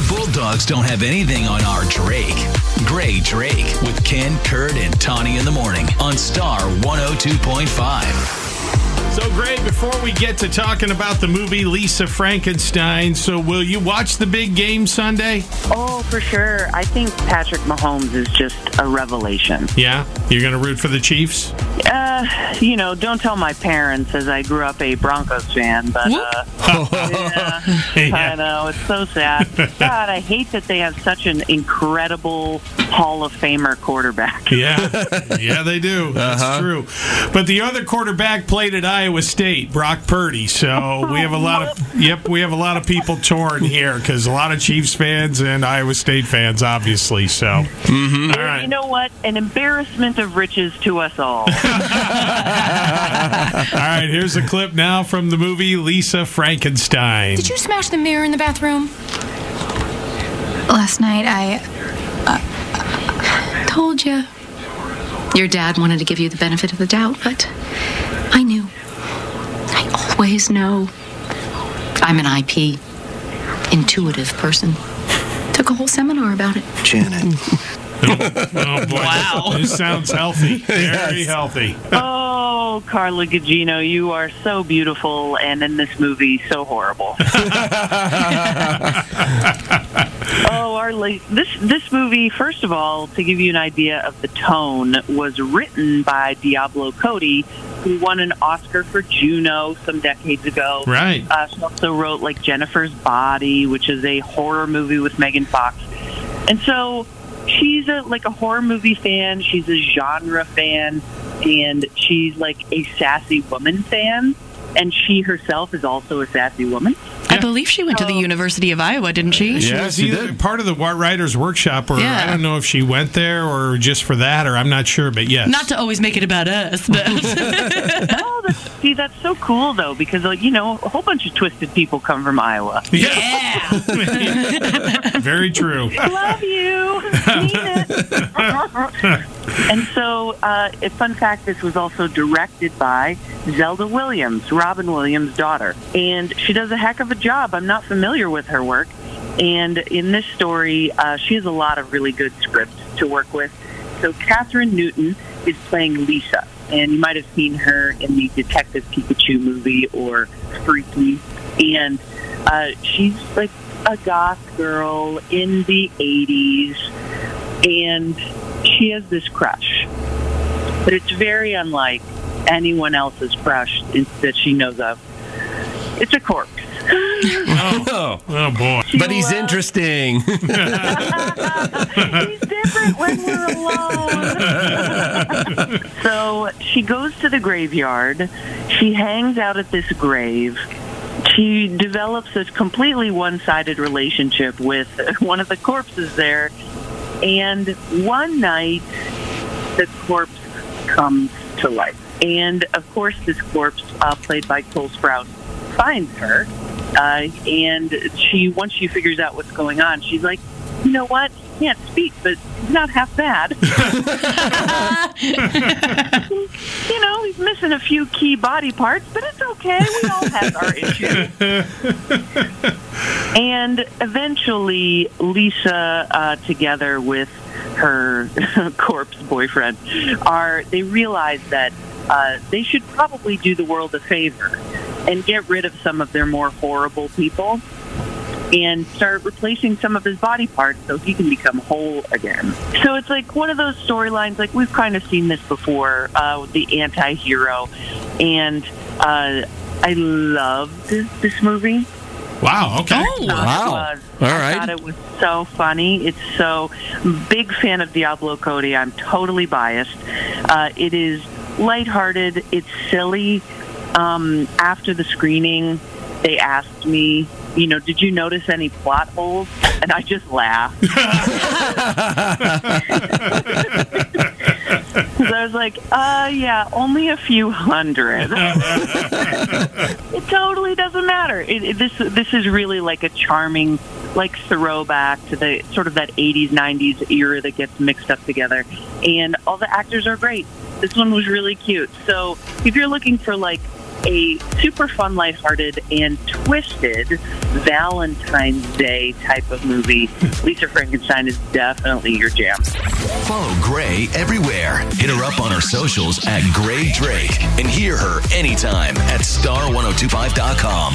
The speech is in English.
The Bulldogs don't have anything on our Drake. Grae Drake with Ken, Kurt, and Tawny in the morning on Star 102.5. So great. Before we get to talking about the movie Lisa Frankenstein, so will you watch the big game Sunday? Oh, for sure. I think Patrick Mahomes is just a revelation. Yeah, you're going to root for the Chiefs. Uh, you know, don't tell my parents, as I grew up a Broncos fan, but uh, yeah, Yeah. I know it's so sad. God, I hate that they have such an incredible Hall of Famer quarterback. Yeah, yeah, they do. That's true. But the other quarterback played at Iowa State, Brock Purdy. So we have a lot of yep, we have a lot of people torn here because a lot of Chiefs fans and Iowa State fans, obviously. So all You know what? An embarrassment of riches to us all. all right. Here's a clip now from the movie Lisa Frankenstein. Did you smash the mirror in the bathroom? Last night I uh, told you. Your dad wanted to give you the benefit of the doubt, but I knew. I always know. I'm an IP, intuitive person. Took a whole seminar about it. Janet. Oh boy, wow, this sounds healthy, very healthy. oh, Carla Gugino, you are so beautiful, and in this movie, so horrible. this this movie, first of all, to give you an idea of the tone, was written by Diablo Cody, who won an Oscar for Juno some decades ago. Right. Uh, she also wrote like Jennifer's Body, which is a horror movie with Megan Fox, and so she's a like a horror movie fan. She's a genre fan, and she's like a sassy woman fan. And she herself is also a sassy woman. I believe she went to the University of Iowa, didn't she? She Yes, was she either did. part of the Writers Workshop, or Yeah. I don't know if she went there or just for that, or I'm not sure, but yes. Not to always make it about us, but Oh, that's, see, that's so cool though, because like, you know, a whole bunch of twisted people come from Iowa. yeah. Very true. Love you. Mean and so, uh, a fun fact: this was also directed by Zelda Williams, Robin Williams' daughter, and she does a heck of a job. I'm not familiar with her work, and in this story, uh, she has a lot of really good scripts to work with. So, Kathryn Newton is playing Lisa, and you might have seen her in the Detective Pikachu movie or Freaky, and uh, she's like a goth girl in the 80s, and she has this crush. But it's very unlike anyone else's crush that she knows of. It's a corpse. Oh, Oh boy. She but he's loves- interesting. He's different when we're alone. so she goes to the graveyard. She hangs out at this grave. She develops this completely one sided relationship with one of the corpses there. And one night, the corpse comes to life. And of course, this corpse, uh, played by Cole Sprouse, finds her. Uh, and she, once she figures out what's going on, she's like, you know what? He can't speak, but he's not half bad. you know, he's missing a few key body parts, but it's okay. We all have our issues. and eventually, Lisa, uh, together with her corpse boyfriend, are they realize that uh, they should probably do the world a favor and get rid of some of their more horrible people and start replacing some of his body parts so he can become whole again. So it's like one of those storylines, like we've kind of seen this before, uh, with the anti hero. And uh, I loved this movie. Wow. Okay. I thought wow. It was. All I thought it was so funny. It's so big fan of Diablo Cody. I'm totally biased. Uh, it is lighthearted. It's silly. Um, after the screening, they asked me, you know, did you notice any plot holes? And I just laughed. 'Cause I was like, uh, yeah, only a few hundred. it totally doesn't matter. It, it, this this is really like a charming, like throwback to the sort of that '80s '90s era that gets mixed up together, and all the actors are great. This one was really cute. So if you're looking for like a super fun, lighthearted, and twisted Valentine's Day type of movie, Lisa Frankenstein is definitely your jam. Follow Grae everywhere. Hit her up on her socials at Grae Drake and hear her anytime at star1025.com.